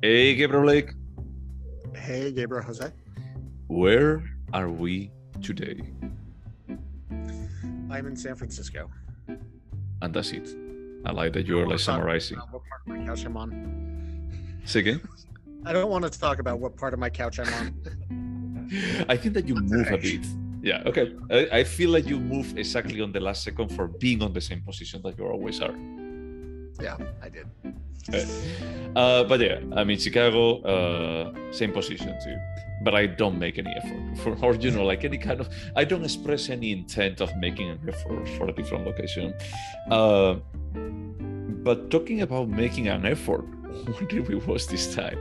Hey, Gabriel Blake. Hey, Gabriel Jose. Where are we today? I'm in San Francisco. And that's it. I like that you're like summarizing. What part of my couch I'm on? Say again? I don't want to talk about what part of my couch I'm on. I think that you move a bit. Yeah, okay. I, I feel like you move exactly on the last second for being on the same position that you always are. Yeah, I did. Uh, but yeah, I mean Chicago, uh, same position too. But I don't make any effort for, or you know, like any kind of. I don't express any intent of making an effort for a different location. Uh, but talking about making an effort, what did we watch this time?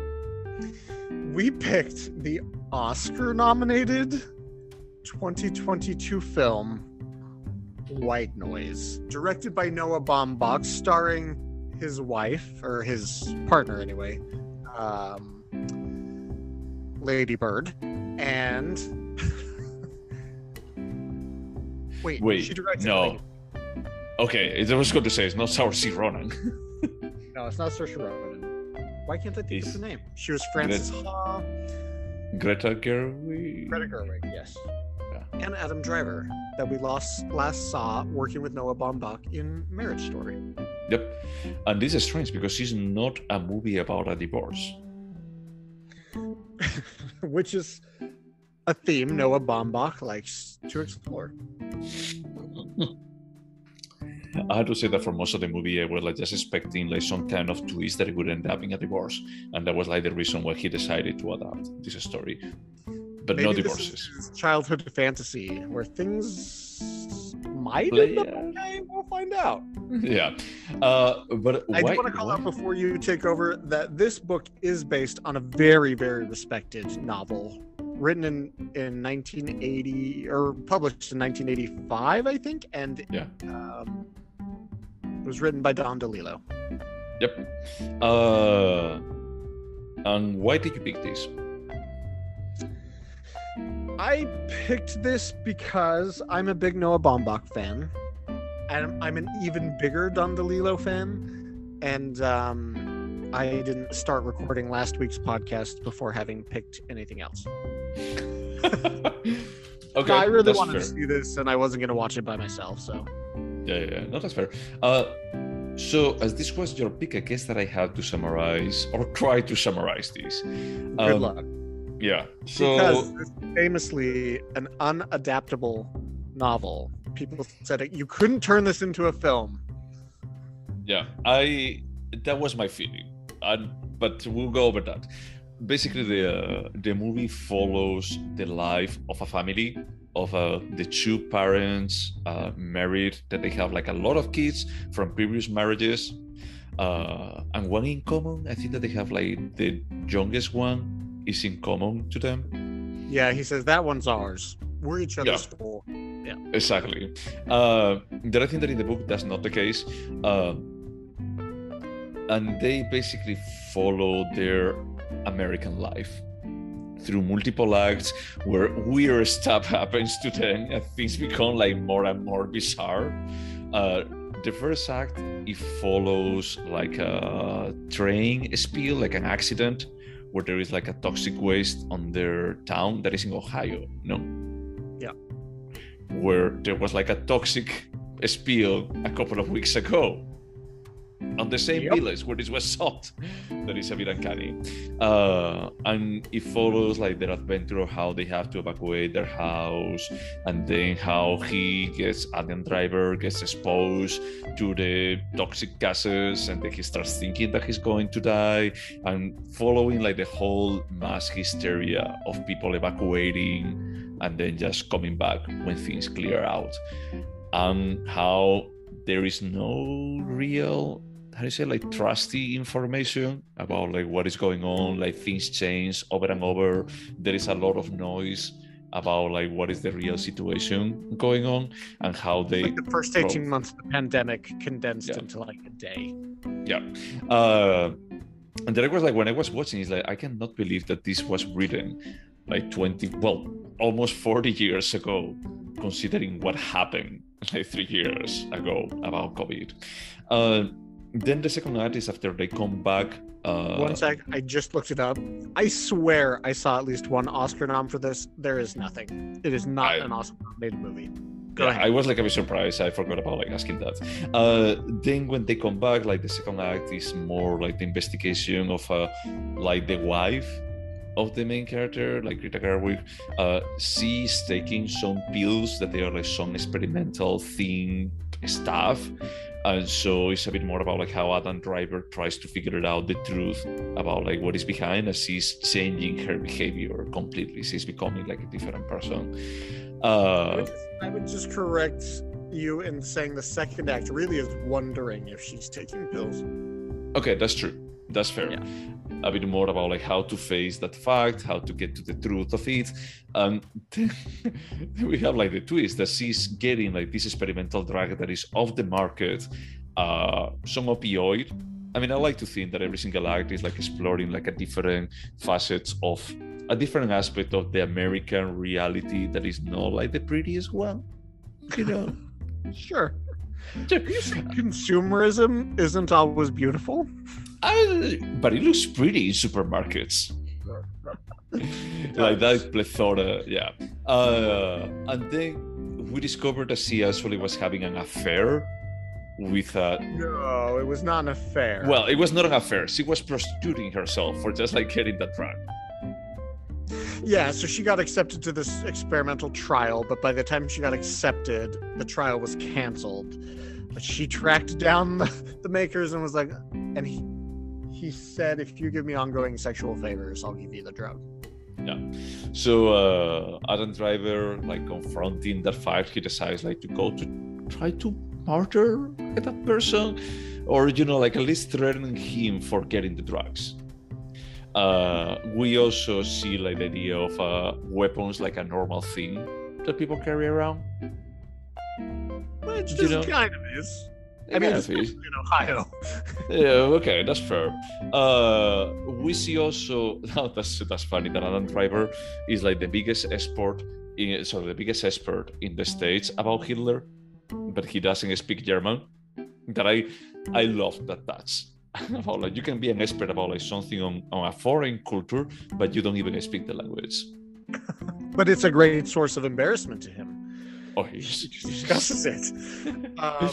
We picked the Oscar-nominated 2022 film White Noise, directed by Noah Baumbach, starring his wife or his partner anyway, um, Lady Bird, and wait, Wait, she directed no. Lady- Okay, I was going to say it's not Sour Saoirse Ronan. no, it's not Saoirse Ronan. Why can't I think of the name? She was Frances Ha, Greta Gerwig. Greta Gerwig, yes, Yeah. and Adam Driver that we lost last saw working with Noah Baumbach in Marriage Story. Yep. And this is strange because it's not a movie about a divorce. which is a theme Noah Baumbach likes to explore. I had to say that for most of the movie, I was like just expecting like some kind of twist that it would end up in a divorce, and that was like the reason why he decided to adapt this story. But no Maybe this divorces. is his childhood fantasy where things might Play- end up okay. We'll find out. yeah, uh, but I why, do want to call why- out before you take over that this book is based on a very, very respected novel written in, in 1980 or published in 1985, I think, and Yeah. um, it was written by Don DeLillo. Yep. Uh, and why did you pick this? I picked this because I'm a big Noah Baumbach fan, and I'm an even bigger Don DeLillo fan. And um, I didn't start recording last week's podcast before having picked anything else. okay, No, I really wanted fair. to see this, and I wasn't going to watch it by myself. So Yeah, yeah, yeah. No, that's fair. Uh, so as this was your pick, I guess that I had to summarize or try to summarize this. good Um, luck. Yeah. So Because famously an unadaptable novel. People said it, you couldn't turn this into a film. yeah, I that was my feeling, but we'll go over that. Basically, the uh, the movie follows the life of a family of uh, the two parents uh, married that they have like a lot of kids from previous marriages uh, and one in common i think that they have like the youngest one is in common to them Yeah, he says that one's ours. We're each other's for. exactly. Uh, the other thing that in the book that's not the case? Uh, and they basically follow their american life through multiple acts where weird stuff happens to them. And things become like more and more bizarre. Uh, the first act it follows like a train spill like an accident where there is like a toxic waste on their town that is in ohio no Yeah. where there was like a toxic spill a couple of weeks ago on the same Yep. village where this was shot that is a bit uncanny uh, and it follows like their adventure of how they have to evacuate their house and then how he gets Adam Driver gets exposed to the toxic gases and then he starts thinking that he's going to die and following like the whole mass hysteria of people evacuating and then just coming back when things clear out and how there is no real how do you say like trusty information about like what is going on like things change over and over there is a lot of noise about like what is the real situation going on and how they Like the first 18 months of the pandemic condensed Yeah. into like a day. yeah uh and then I was like when I was watching it's like I cannot believe that this was written like 20 well almost 40 years ago considering what happened like three years ago about COVID uh then the second act is after they come back. Uh, One sec, I just looked it up. I swear I saw at least one Oscar nom for this. There is nothing. It is not I- an Oscar nominated movie. Go yeah, ahead. I was like a bit surprised. I forgot about like asking that. Uh, then when they come back, like the second act is more like the investigation of uh, like the wife of the main character, like Greta Gerwig. Uh, she's taking some pills that they are like some experimental thing stuff. And so it's a bit more about like how Adam Driver tries to figure it out the truth about like what is behind as she's changing her behavior completely. She's becoming like a different person. I Uh, would, just, I would just correct you in saying the second act really is wondering if she's taking pills. Okay, that's true. That's fair. Yeah. A bit more about like how to face that fact, how to get to the truth of it. And then we have like the twist that she's getting like this experimental drug that is off the market, uh, some opioid. I mean, I like to think that every single act is like exploring like a different facets of a different aspect of the American reality that is not like the prettiest one. You know. Sure. Consumerism isn't always beautiful. I, but it looks pretty in supermarkets. like that plethora, yeah. Uh, and then we discovered that she actually was having an affair with a. No, it was not an affair. Well, it was not an affair. She was prostituting herself for just like getting that drug. yeah, so she got accepted to this experimental trial, but by the time she got accepted, the trial was canceled. But she tracked down the, the makers and was like, and he he said, if you give me ongoing sexual favors, I'll give you the drug. Yeah. So uh, Adam Driver, like confronting that fact, he decides like to go to try to murder that person, or you know, like at least threatening him for getting the drugs. Uh, we also see like the idea of uh, weapons like a normal thing that people carry around. Which You this know- kind of is. I mean, in Ohio. yeah, okay, that's fair. Uh, we see also that's that's funny that Adam Driver is like the biggest expert in sorry the biggest expert in the states about Hitler, but he doesn't speak German. That I I love that touch. about like you can be an expert about like something on, on a foreign culture, but you don't even speak the language. But it's a great source of embarrassment to him. Oh, He he's, discusses it. Um,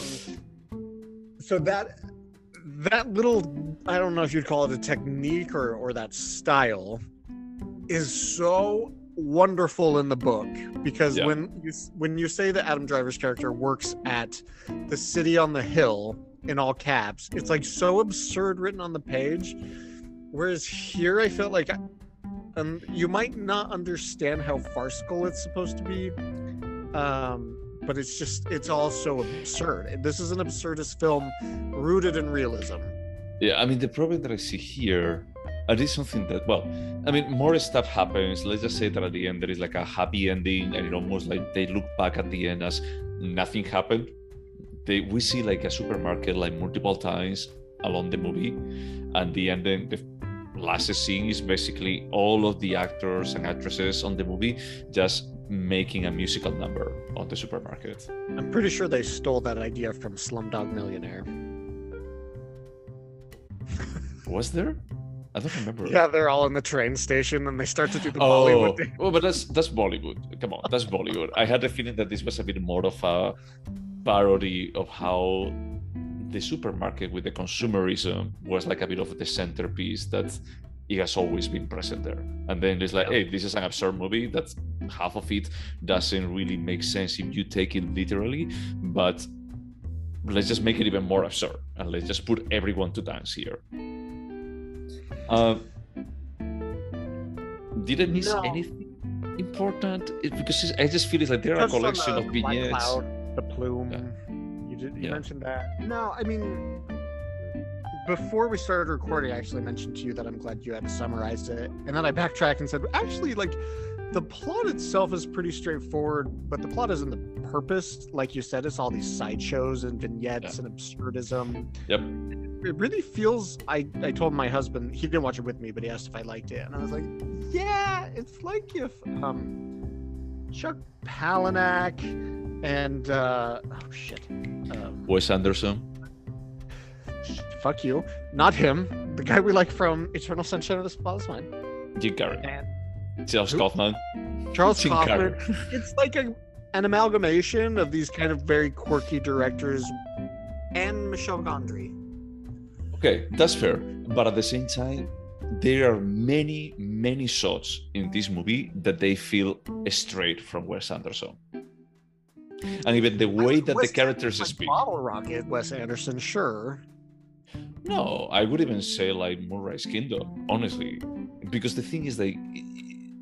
so that that little I don't know if you'd call it a technique or or that style is so wonderful in the book because Yeah. when you when you say that Adam Driver's character works at the city on the hill in all caps, it's like so absurd written on the page. Whereas here, I felt like um, you might not understand how farcical it's supposed to be, um, but it's just it's all so absurd. This is an absurdist film rooted in realism. Yeah, I mean the problem that I see here, and this something that well, I mean more stuff happens. Let's just say that at the end there is like a happy ending, and it almost like they look back at the end as nothing happened. They we see like a supermarket like multiple times along the movie, and the ending the last scene is basically all of the actors and actresses on the movie just making a musical number on the supermarket. I'm pretty sure they stole that idea from Slumdog Millionaire. Was there? I don't remember. Yeah, they're all in the train station and they start to do the Oh, Bollywood thing. well, oh, but that's that's Bollywood. Come on, that's Bollywood. I had the feeling that this was a bit more of a parody of how the supermarket with the consumerism was like a bit of the centerpiece that it has always been present there. And then it's like, Yeah. hey, this is an absurd movie. That half of it doesn't really make sense if you take it literally, but let's just make it even more absurd and let's just put everyone to dance here. Uh, did I miss No. anything important? It, because I just feel it's like there are a collection the of Black vignettes. Cloud, the plume. Yeah. You did. You Yeah. mentioned that. No, I mean, before we started recording, I actually mentioned to you that I'm glad you had summarized it, and then I backtracked and said, actually, like, the plot itself is pretty straightforward, but the plot isn't the purpose. Like you said, it's all these sideshows and vignettes and absurdism. Yep. It really feels. I I told my husband he didn't watch it with me, but he asked if I liked it, and I was like, yeah, it's like if um Chuck Palahniuk and uh oh shit um Wes Anderson. Fuck you. Not him. The guy we like from Eternal Sunshine of the Spotless Mind. Jim Carrey. Charles Who? Kaufman. Charles Jim Kaufman. Carrey. It's like a, an amalgamation of these kind of very quirky directors and Michel Gondry. Okay, that's fair. But at the same time, there are many, many shots in this movie that they feel straight from Wes Anderson. And even the way that the characters Anderson, speak. Bottle Rocket, Wes Anderson, sure. No, I would even say like Moonrise Kingdom, honestly. Because the thing is that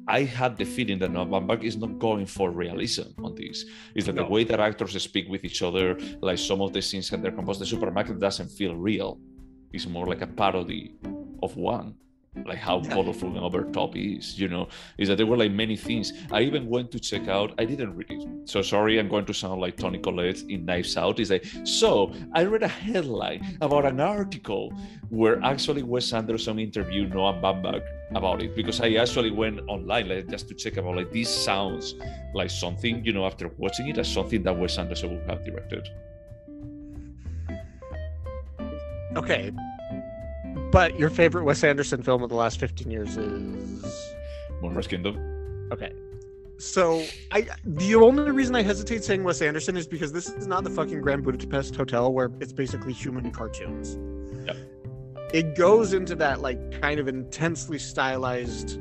I had the feeling that Baumbach is not going for realism on this. Is that No. the way that actors speak with each other, like some of the scenes that they're composed, the supermarket doesn't feel real. It's more like a parody of one. Like how colorful and over top is, you know, is that there were like many things. I even went to check out, I didn't read it. So sorry, I'm going to sound like Toni Collette in Knives Out. Is like, so I read a headline about an article where actually Wes Anderson interviewed Noah Baumbach about it because I actually went online like, just to check about like this sounds like something you know after watching it as something that Wes Anderson would have directed. Okay. But your favorite Wes Anderson film of the last 15 years is. Moonrise Kingdom. Okay. So I the only reason I hesitate saying Wes Anderson is because this is not the fucking Grand Budapest Hotel where it's basically human cartoons. Yep. It goes into that like kind of intensely stylized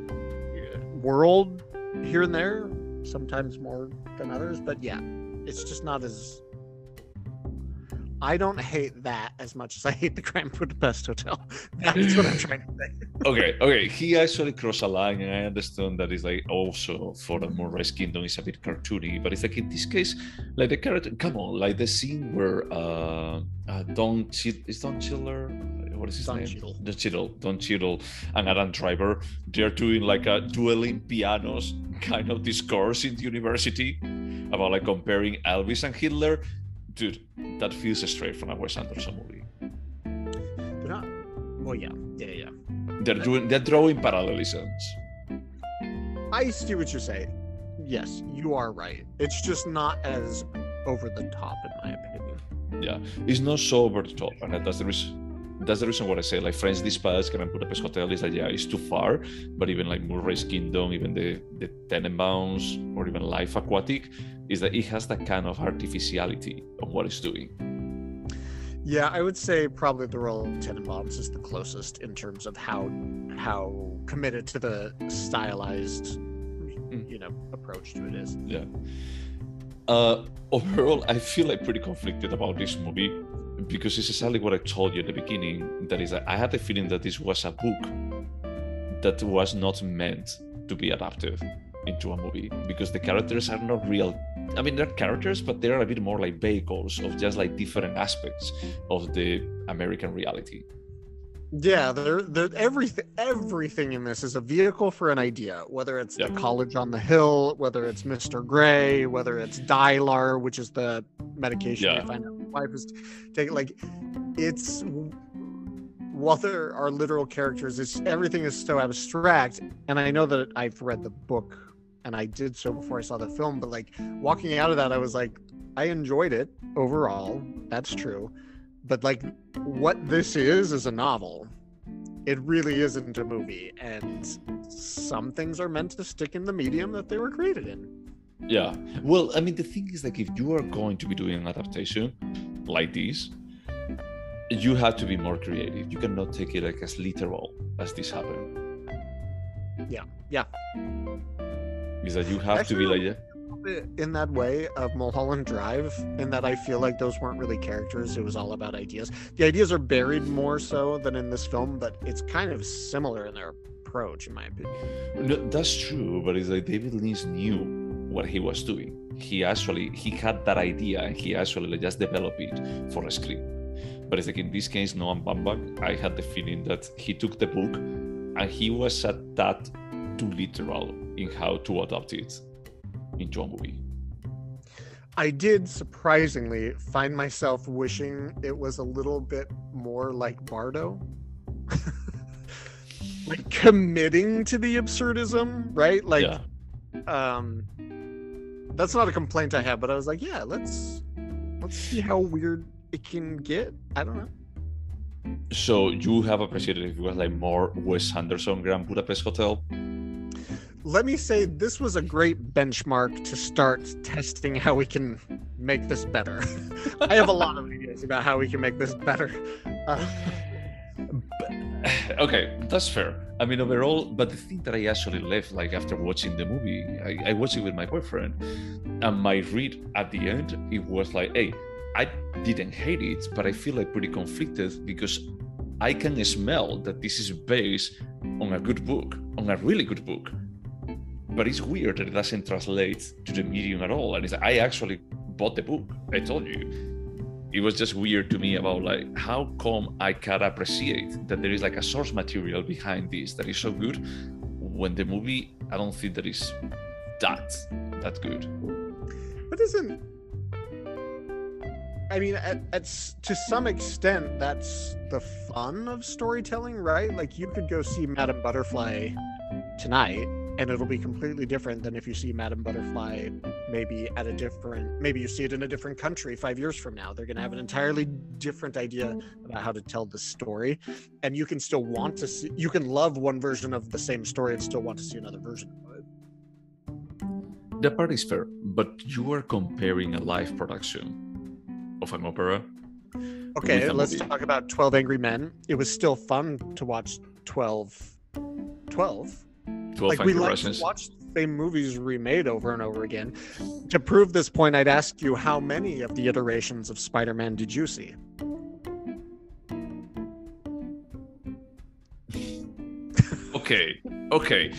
world here and there, sometimes more than others, but yeah, it's just not as I don't hate that as much as I hate the Grand Budapest Hotel. That's what I'm trying to say. Okay, okay. He actually crossed a line, and I understand that it's like also for the Moonrise Kingdom is a bit cartoony, but it's like in this case, like the character. Come on, like the scene where uh, uh Don Ch- is Don Chiller. What is his Don name? Cheadle. Don Cheadle. Don Cheadle and Adam Driver. They're doing like a dueling pianos kind of discourse in the university about like comparing Elvis and Hitler. Dude, that feels straight from a Wes Anderson movie. They're not well yeah, yeah, yeah. They're doing, they're drawing parallelisms. I see what you're saying. Yes, you are right. It's just not as over the top, in my opinion. Yeah, it's not so over the top, and that's the reason. That's the reason what I say. Like French Dispatch, Grand Budapest Hotel is that yeah, it's too far. But even like Moonrise Kingdom, even the the Tenenbaums, or even Life Aquatic, is that it has that kind of artificiality of what it's doing. Yeah, I would say probably the Royal Tenenbaums is the closest in terms of how how committed to the stylized, you know, approach to it is. Yeah. Uh, overall, I feel like pretty conflicted about this movie because it's exactly what I told you at the beginning. That is, that I had the feeling that this was a book that was not meant to be adapted into a movie because the characters are not real. I mean, they're characters, but they're a bit more like vehicles of just like different aspects of the American reality. Yeah, they're, they're, everything everything in this is a vehicle for an idea. Whether it's Yeah. the college on the hill, whether it's Mr. Gray, whether it's Dylar, which is the medication Yeah. I find out my wife is taking. Like, it's whether our literal characters, it's everything is so abstract. And I know that I've read the book, and I did so before I saw the film. But like walking out of that, I was like, I enjoyed it overall. That's true. But like what this is is a novel. It really isn't a movie, and some things are meant to stick in the medium that they were created in. Yeah. Well, I mean, the thing is, like, if you are going to be doing an adaptation like this, you have to be more creative. You cannot take it like as literal as this happened. Yeah, yeah. Is that you have to be Actually, like, In that way of Mulholland Drive, in that I feel like those weren't really characters, it was all about ideas. The ideas are buried more so than in this film, but it's kind of similar in their approach, in my opinion. no, that's true, but it's like David Lynch knew what he was doing. He actually he had that idea and he actually just developed it for a script. But it's like in this case, Noah Baumbach, I had the feeling that he took the book and he was at that too literal in how to adapt it into a movie. I did surprisingly find myself wishing it was a little bit more like Bardo. like committing to the absurdism, right? Like yeah. um that's not a complaint I have, but I was like, yeah, let's let's see how weird it can get. I don't know. So you have appreciated if it was like more Wes Anderson Grand Budapest Hotel? Let me say this was a great benchmark to start testing how we can make this better. I have a lot of ideas about how we can make this better. Uh, okay, that's fair. I mean, overall, but the thing that I actually left, like after watching the movie, I, I watched it with my boyfriend, and my read at the end, it was like, hey, I didn't hate it, but I feel like pretty conflicted because I can smell that this is based on a good book, on a really good book. But it's weird that it doesn't translate to the medium at all. And it's like, I actually bought the book. I told you. It was just weird to me about like how come I can appreciate that there is like a source material behind this that is so good when the movie I don't think that is that that good. But isn't I mean, at, at, to some extent, that's the fun of storytelling, right? Like, you could go see Madame Butterfly tonight, and it'll be completely different than if you see Madame Butterfly maybe at a different, maybe you see it in a different country five years from now. They're going to have an entirely different idea about how to tell the story, and you can still want to see, you can love one version of the same story and still want to see another version of it. That part is fair, but you are comparing a live production of an opera. Okay, let's movie. talk about 12 Angry Men. It was still fun to watch 12 12. 12 like we like to watch the same movies remade over and over again. To prove this point, I'd ask you how many of the iterations of Spider-Man did you see? okay. Okay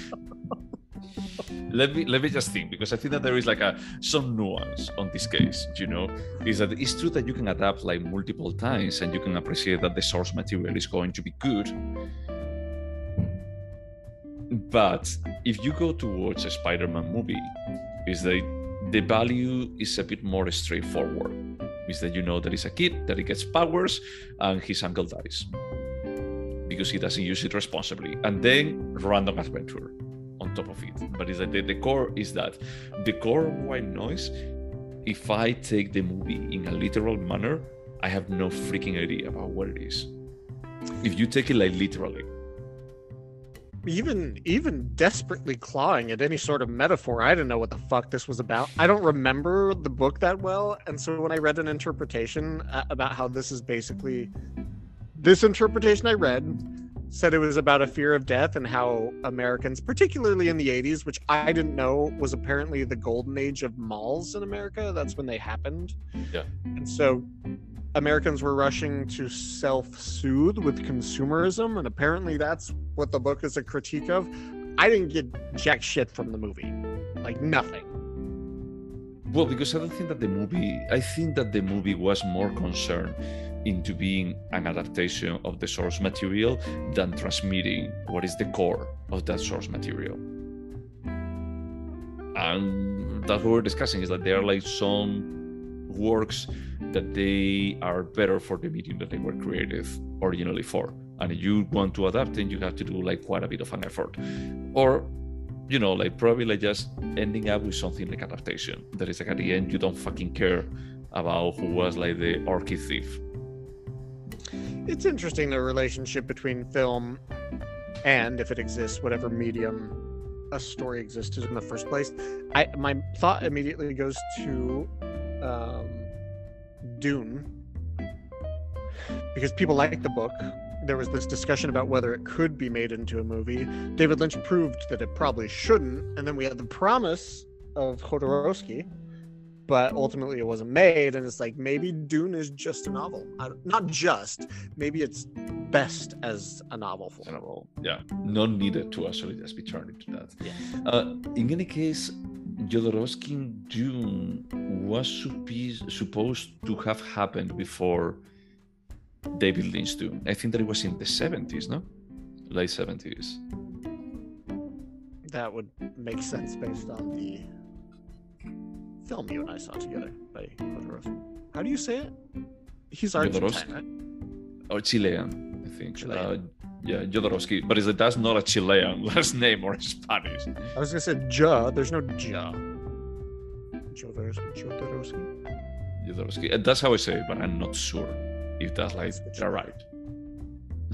let me let me just think because I think that there is like a some nuance on this case. You know, is that it's true that you can adapt like multiple times and you can appreciate that the source material is going to be good. But if you go to watch a Spider-Man movie, is that the value is a bit more straightforward. Is that you know that he's a kid, that he gets powers, and his uncle dies because he doesn't use it responsibly, and then random adventure on top of it. But is that the, the core is that the core white noise. If I take the movie in a literal manner, I have no freaking idea about what it is. If you take it like literally, even even desperately clawing at any sort of metaphor i didn't know what the fuck this was about i don't remember the book that well and so when i read an interpretation uh, about how this is basically this interpretation i read said it was about a fear of death and how Americans, particularly in the 80s, which I didn't know was apparently the golden age of malls in America. That's when they happened. Yeah. And so Americans were rushing to self soothe with consumerism. And apparently that's what the book is a critique of. I didn't get jack shit from the movie, like nothing. Well, because I don't think that the movie, I think that the movie was more concerned into being an adaptation of the source material than transmitting what is the core of that source material. And that's what we're discussing is that there are like some works that they are better for the medium that they were created originally for. And you want to adapt it, you have to do like quite a bit of an effort. Or you know, like probably like just ending up with something like adaptation. That is like at the end you don't fucking care about who was like the orchid thief it's interesting the relationship between film and if it exists whatever medium a story existed in the first place i my thought immediately goes to um, dune because people like the book there was this discussion about whether it could be made into a movie david lynch proved that it probably shouldn't and then we had the promise of Jodorowsky but ultimately it wasn't made and it's like maybe dune is just a novel not just maybe it's best as a novel form. A novel. yeah not needed to actually just be turned into that yeah. uh, in any case Jodorowsky Dune was supposed to have happened before David Lynch Dune. I think that it was in the 70s, no? Late 70s. That would make sense based on the film you and I saw together by Jodorowsky. How do you say it? He's Argentine, right? Or Chilean, I think. Chilean. Uh, yeah, Jodorowsky. But is it that's not a Chilean last name or Spanish? I was gonna say Ja. There's no Ja. Jodorowsky. Jodorowsky. Jodorowsky. That's how I say it, but I'm not sure if that's like the right.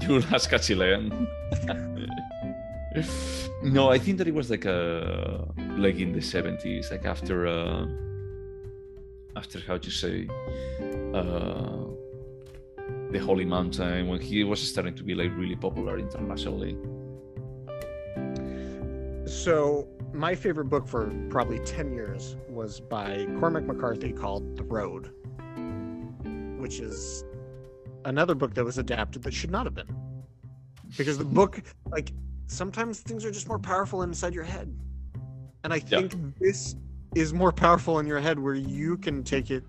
You'll ask a Chilean. no, I think that it was like a like in the seventies, like after uh after how to say uh the Holy Mountain when he was starting to be like really popular internationally. So my favorite book for probably 10 years was by Cormac McCarthy called The Road, which is another book that was adapted that should not have been. Because the book, like, sometimes things are just more powerful inside your head. And I think yeah. this is more powerful in your head where you can take it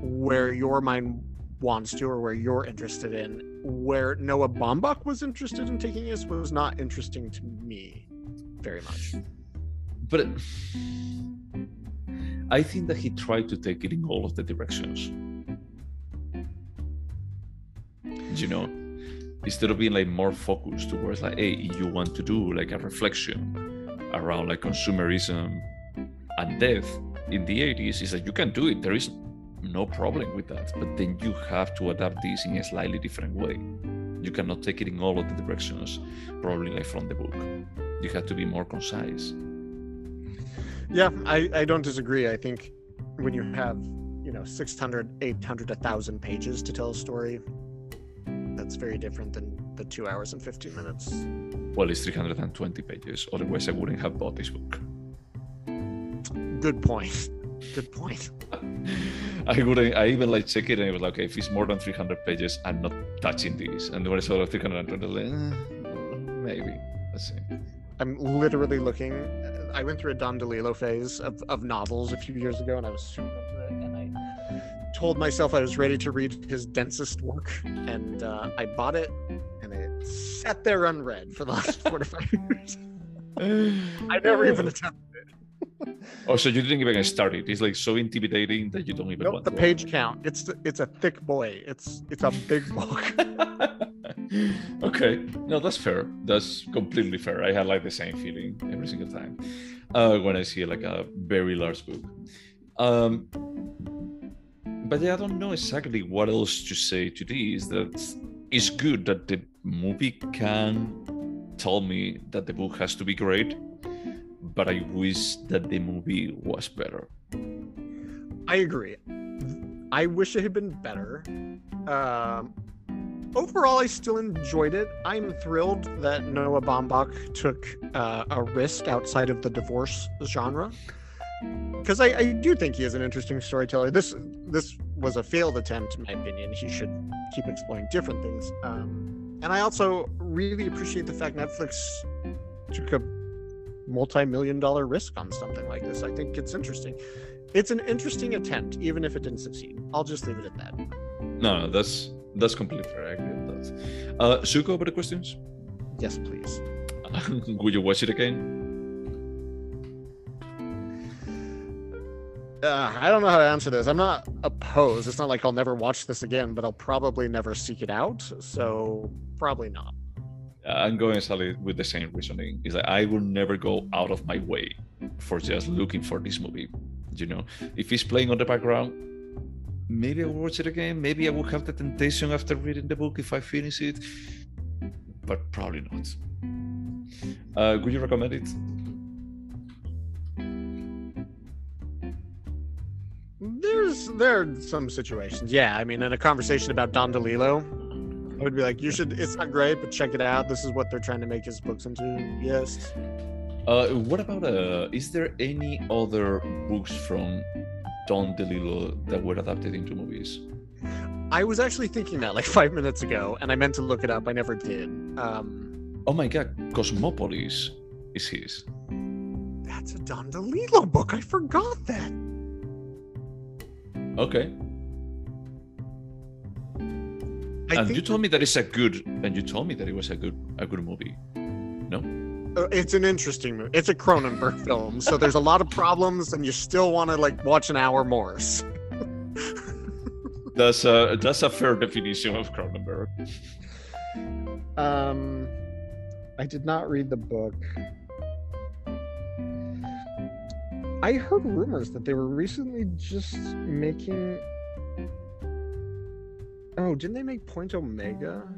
where your mind wants to or where you're interested in. Where Noah Baumbach was interested in taking this was not interesting to me very much. But I think that he tried to take it in all of the directions. You know, instead of being like more focused towards like, hey, you want to do like a reflection around like consumerism and death in the 80s, is that you can do it. There is no problem with that. But then you have to adapt this in a slightly different way. You cannot take it in all of the directions, probably like from the book. You have to be more concise. Yeah, I, I don't disagree. I think when you have, you know, 600, 800, 1,000 pages to tell a story, that's very different than the two hours and 15 minutes. Well, it's 320 pages. Otherwise, I wouldn't have bought this book. Good point. Good point. I wouldn't. I even like check it, and it was like, okay, if it's more than 300 pages, I'm not touching this. And when I saw 320, like, eh, maybe. Let's see. I'm literally looking. I went through a Don DeLillo phase of, of novels a few years ago, and I was super into it. Told myself I was ready to read his densest work, and uh, I bought it, and it sat there unread for the last four to five years. I never even attempted it. oh, so you didn't even start it? It's like so intimidating that you don't even nope, want the page count. It's it's a thick boy. It's it's a big book. okay, no, that's fair. That's completely fair. I had like the same feeling every single time uh, when I see like a very large book. Um, but I don't know exactly what else to say to this. That it's good that the movie can tell me that the book has to be great, but I wish that the movie was better. I agree. I wish it had been better. Um, overall, I still enjoyed it. I'm thrilled that Noah Baumbach took uh, a risk outside of the divorce genre, because I, I, do think he is an interesting storyteller. This this was a failed attempt, in my opinion. He should keep exploring different things. Um, and I also really appreciate the fact Netflix took a multi-million dollar risk on something like this. I think it's interesting. It's an interesting attempt, even if it didn't succeed. I'll just leave it at that. No, no, that's that's completely fair. I agree with that. Uh, go over the questions? Yes, please. Would you watch it again? Uh, I don't know how to answer this. I'm not opposed. It's not like I'll never watch this again, but I'll probably never seek it out. So probably not. I'm going solid with the same reasoning. Is that I will never go out of my way for just looking for this movie. You know, if it's playing on the background, maybe I will watch it again. Maybe I will have the temptation after reading the book if I finish it, but probably not. Uh, would you recommend it? There's there are some situations. Yeah, I mean, in a conversation about Don DeLillo, I would be like, you should. It's not great, but check it out. This is what they're trying to make his books into. Yes. Uh, what about uh? Is there any other books from Don DeLillo that were adapted into movies? I was actually thinking that like five minutes ago, and I meant to look it up. I never did. Um, oh my god, Cosmopolis is his. That's a Don DeLillo book. I forgot that. Okay. I and you told me that it's a good, and you told me that it was a good, a good movie. No. Uh, it's an interesting movie. It's a Cronenberg film, so there's a lot of problems, and you still want to like watch an hour more. that's a that's a fair definition of Cronenberg. Um, I did not read the book. I heard rumors that they were recently just making. Oh, didn't they make Point Omega?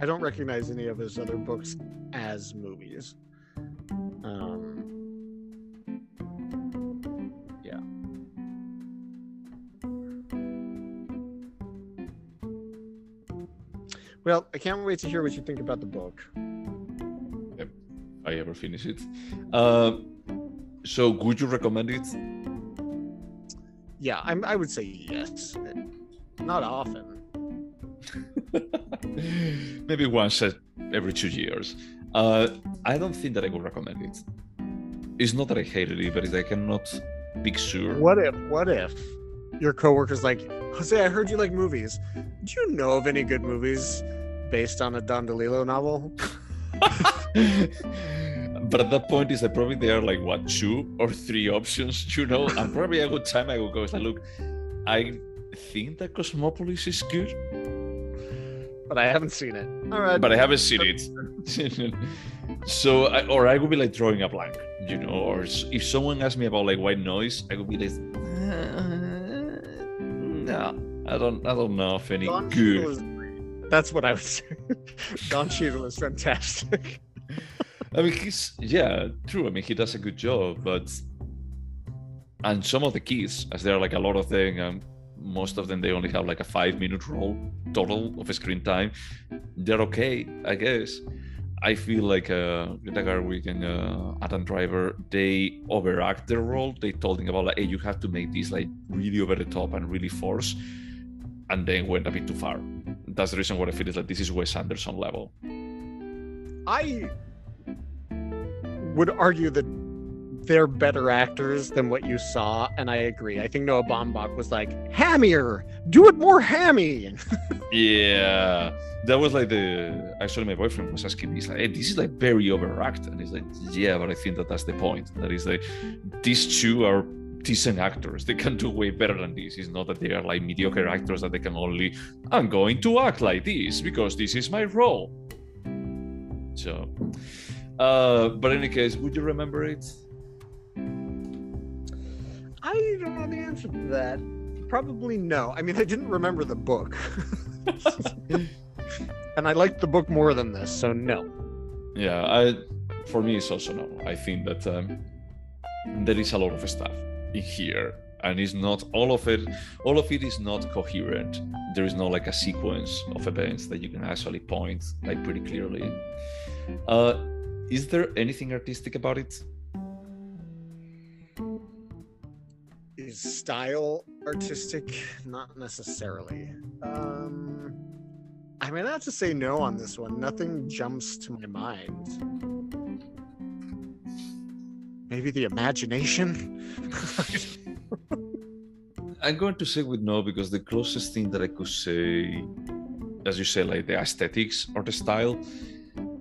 I don't recognize any of his other books as movies. Um, yeah. Well, I can't wait to hear what you think about the book. I ever finish it. Uh, so, would you recommend it? Yeah, I'm, I would say yes. Not often. Maybe once every two years. Uh, I don't think that I would recommend it. It's not that I hated it, but it's I cannot sure. What if? What if your coworker's like, Jose, I heard you like movies. Do you know of any good movies based on a Don DeLillo novel? but at that point, is that probably there are like what two or three options, you know? And probably a good time I would go, like, look, I think that Cosmopolis is good, but I haven't seen it. All right. But I haven't seen it. so, I, or I would be like drawing a blank, you know, or if someone asked me about like white noise, I would be like, uh, no, I don't, I don't know if any Don good. That's what I would say. Don Cheadle is fantastic. I mean, he's yeah, true. I mean, he does a good job, but and some of the keys, as there are like a lot of them, um, most of them they only have like a five minute role total of screen time. They're okay, I guess. I feel like uh, Greta Gerwig and uh, Adam Driver they overact their role. They told him about like, hey, you have to make this like really over the top and really force, and then went a bit too far. That's the reason why I feel is like this is Wes Anderson level. I would argue that they're better actors than what you saw, and I agree. I think Noah Baumbach was like, hammier, do it more hammy. yeah, that was like the. Actually, my boyfriend was asking me, he's like, hey, this is like very overacted. And he's like, yeah, but I think that that's the point. That is like, these two are decent actors. They can do way better than this. It's not that they are like mediocre actors that they can only, I'm going to act like this because this is my role. So, uh, but in any case, would you remember it? I don't know the answer to that. Probably no. I mean, I didn't remember the book. and I liked the book more than this, so no. Yeah, I for me it's also no. I think that um, there is a lot of stuff in here and it's not all of it all of it is not coherent there is no like a sequence of events that you can actually point like pretty clearly uh is there anything artistic about it is style artistic? Not necessarily. Um, I mean, have to say no on this one. Nothing jumps to my mind. Maybe the imagination. I'm going to say with no because the closest thing that I could say, as you say, like the aesthetics or the style,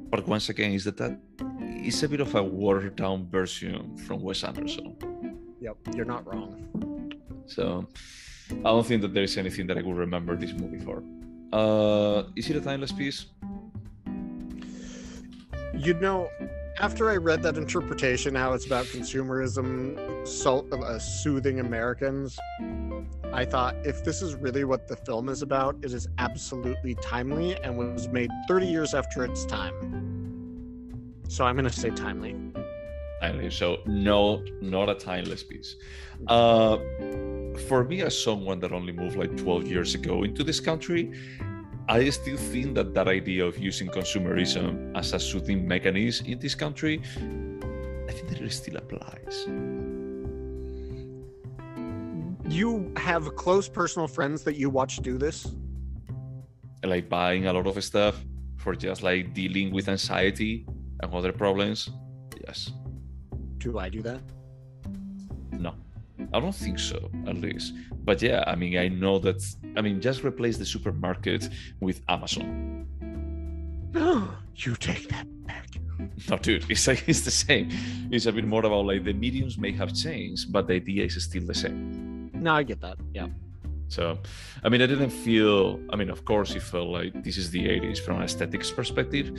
but once again, is that that is a bit of a watered down version from Wes Anderson. Yep, you're not wrong. So I don't think that there is anything that I would remember this movie for. Uh, is it a timeless piece? You know, after I read that interpretation, how it's about consumerism so, uh, soothing Americans, I thought if this is really what the film is about, it is absolutely timely and was made 30 years after its time. So I'm going to say timely. Timely. So no, not a timeless piece. Uh, for me, as someone that only moved like 12 years ago into this country, I still think that that idea of using consumerism as a soothing mechanism in this country, I think that it still applies. You have close personal friends that you watch do this? Like buying a lot of stuff for just like dealing with anxiety and other problems. Yes. Do I do that? I don't think so, at least. But yeah, I mean, I know that. I mean, just replace the supermarket with Amazon. No, you take that back. No, dude, it's like it's the same. It's a bit more about like the mediums may have changed, but the idea is still the same. No, I get that. Yeah. So, I mean, I didn't feel. I mean, of course, it felt like this is the '80s from an aesthetics perspective,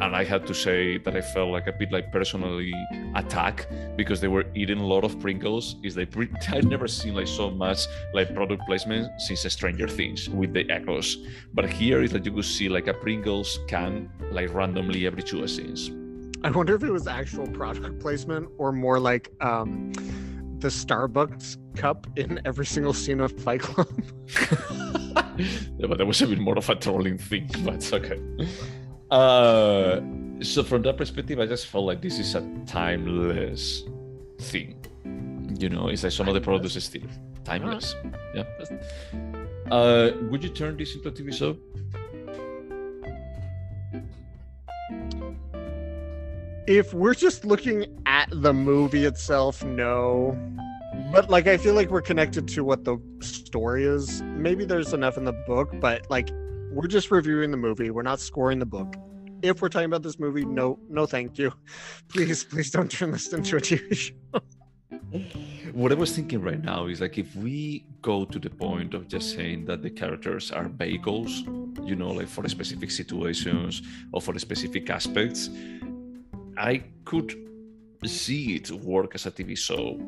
and I had to say that I felt like a bit like personally attacked because they were eating a lot of Pringles. Is they I've never seen like so much like product placement since Stranger Things with the Eggos, but here is that you could see like a Pringles can like randomly every two scenes. I wonder if it was actual product placement or more like um, the Starbucks cup in every single scene of Fight Club. yeah, but that was a bit more of a trolling thing, but okay. Uh, so from that perspective, I just felt like this is a timeless thing. You know, it's like some of the products is still timeless. Yeah. Uh, would you turn this into a TV show? If we're just looking at the movie itself, no. But like I feel like we're connected to what the story is. Maybe there's enough in the book, but like we're just reviewing the movie. We're not scoring the book. If we're talking about this movie, no, no, thank you. Please, please don't turn this into a TV show. what I was thinking right now is like if we go to the point of just saying that the characters are vehicles, you know, like for specific situations or for specific aspects, I could see it work as a TV show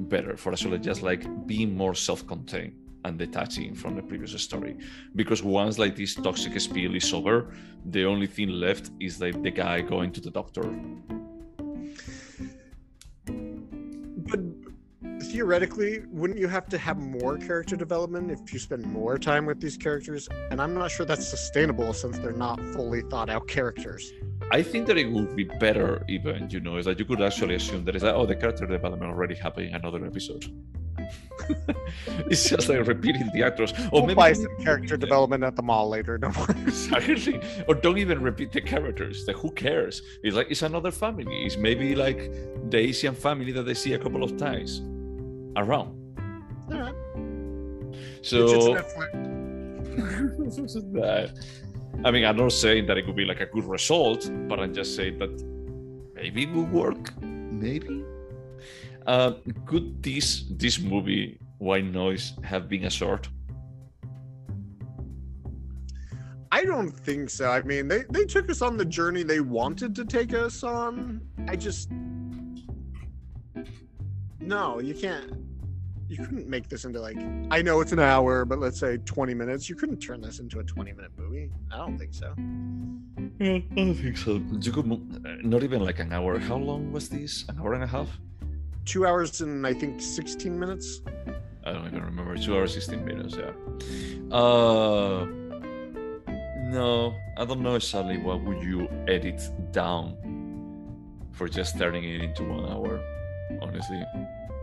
better for us, just like being more self-contained and detaching from the previous story. Because once like this toxic spill is over, the only thing left is like the guy going to the doctor. But theoretically, wouldn't you have to have more character development if you spend more time with these characters? And I'm not sure that's sustainable since they're not fully thought out characters. I think that it would be better, even you know, is that you could actually assume that is like, oh, the character development already happened in another episode. it's just like repeating the actors, or we'll maybe buy some character development at the mall later. Worry. Exactly, or don't even repeat the characters. Like, who cares? It's like it's another family. It's maybe like the Asian family that they see a couple of times around. So. I mean, I'm not saying that it could be like a good result, but I'm just saying that maybe it would work. Maybe. Uh, could this this movie White Noise have been a short? I don't think so. I mean, they, they took us on the journey they wanted to take us on. I just. No, you can't you couldn't make this into like I know it's an hour, but let's say 20 minutes. You couldn't turn this into a 20 minute movie. I don't think so. Yeah, I don't think so. You could uh, not even like an hour. How long was this? An hour and a half? Two hours and I think 16 minutes. I don't even remember. Two hours, 16 minutes. Yeah. Uh, no, I don't know exactly what would you edit down for just turning it into one hour. Honestly,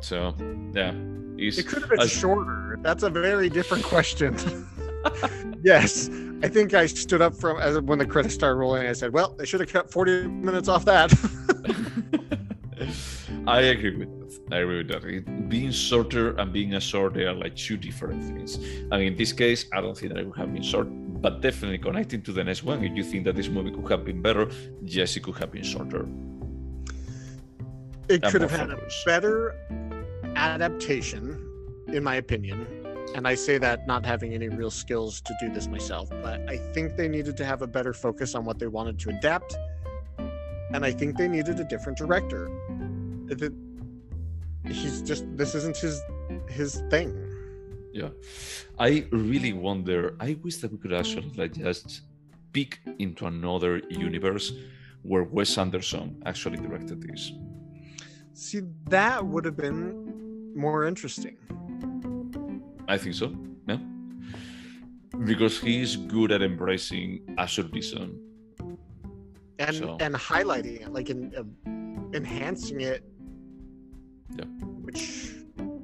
so yeah, it could have been shorter. That's a very different question. yes, I think I stood up from as when the credits started rolling. I said, "Well, they should have cut 40 minutes off that." I agree with that. I agree with that. Being shorter and being a short, they are like two different things. I mean, in this case, I don't think that it would have been short, but definitely connecting to the next one. If you think that this movie could have been better, yes, it could have been shorter. It could have had a better adaptation, in my opinion, and I say that not having any real skills to do this myself, but I think they needed to have a better focus on what they wanted to adapt, and I think they needed a different director. That he's just this isn't his his thing. Yeah, I really wonder. I wish that we could actually like just peek into another universe where Wes Anderson actually directed this. See, that would have been more interesting. I think so. Yeah. Because he's good at embracing absurdism. And so. and highlighting it, like in, uh, enhancing it. Yeah. Which,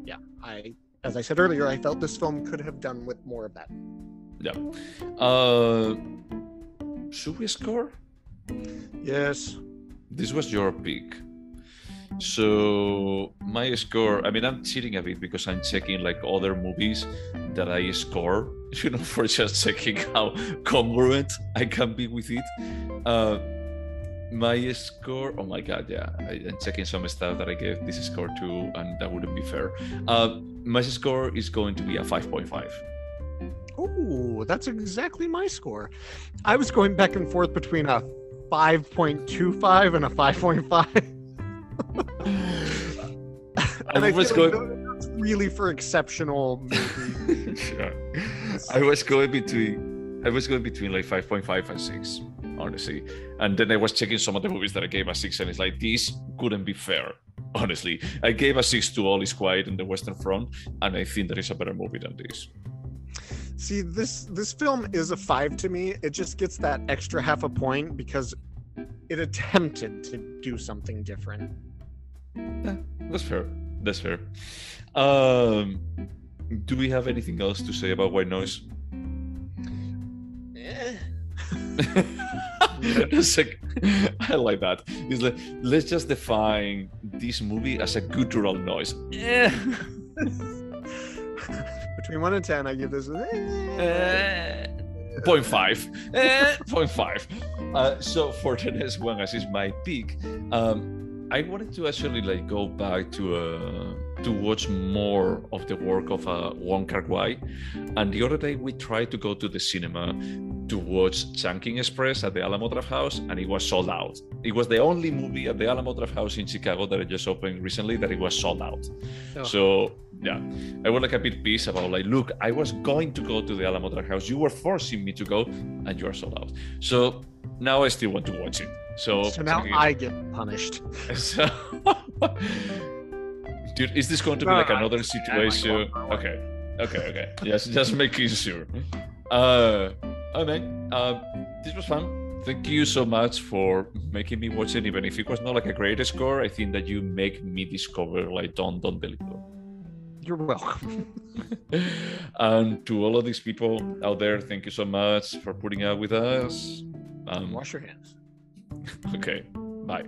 yeah, I as I said earlier, I felt this film could have done with more of that. Yeah. Uh, should we score? Yes. This was your pick. So my score, I mean, I'm cheating a bit because I'm checking like other movies that I score, you know, for just checking how congruent I can be with it. Uh, my score, oh my god, yeah, I, am checking some stuff that I gave this score to, and that wouldn't be fair. Uh, my score is going to be a 5.5. Oh, that's exactly my score. I was going back and forth between a 5.25 and a 5.5. and I, I was going. like that's really for exceptional. Sure. I was going between. I was going between like 5.5 and 6, honestly. And then I was checking some of the movies that I gave a 6, and it's like, this couldn't be fair, honestly. I gave a 6 to All Is Quiet in the Western Front, and I think there is a better movie than this. See, this this film is a five to me. It just gets that extra half a point because it attempted to do something different. That's fair. That's fair. Um, do we have anything else to say about White Noise? It's like- I like that. It's like let's just define this movie as a guttural noise. Eh. Between one and ten, I give this. Eh, Point five. Eh, point five. Uh, so for the next one, as is my pick, um, I wanted to actually like go back to uh, to watch more of the work of uh, Wong Kar Wai. And the other day we tried to go to the cinema to watch Chungking Express at the Alamo Drafthouse, and it was sold out. It was the only movie at the Alamo Drafthouse in Chicago that I just opened recently that it was sold out. Oh. So yeah, I was like a bit pissed about like, look, I was going to go to the Alamo Drafthouse. You were forcing me to go, and you are sold out. So now I still want to watch it. So, So now I get punished. so, dude, is this going to be like another situation? Okay, okay, okay. Yes, just making sure. Uh, Oh man, uh, this was fun. Thank you so much for making me watch it. Even if it was not like a great score, I think that you make me discover like Don Don DeLillo. You're welcome. and to all of these people out there, thank you so much for putting up with us. Um, Wash your hands. okay. Bye.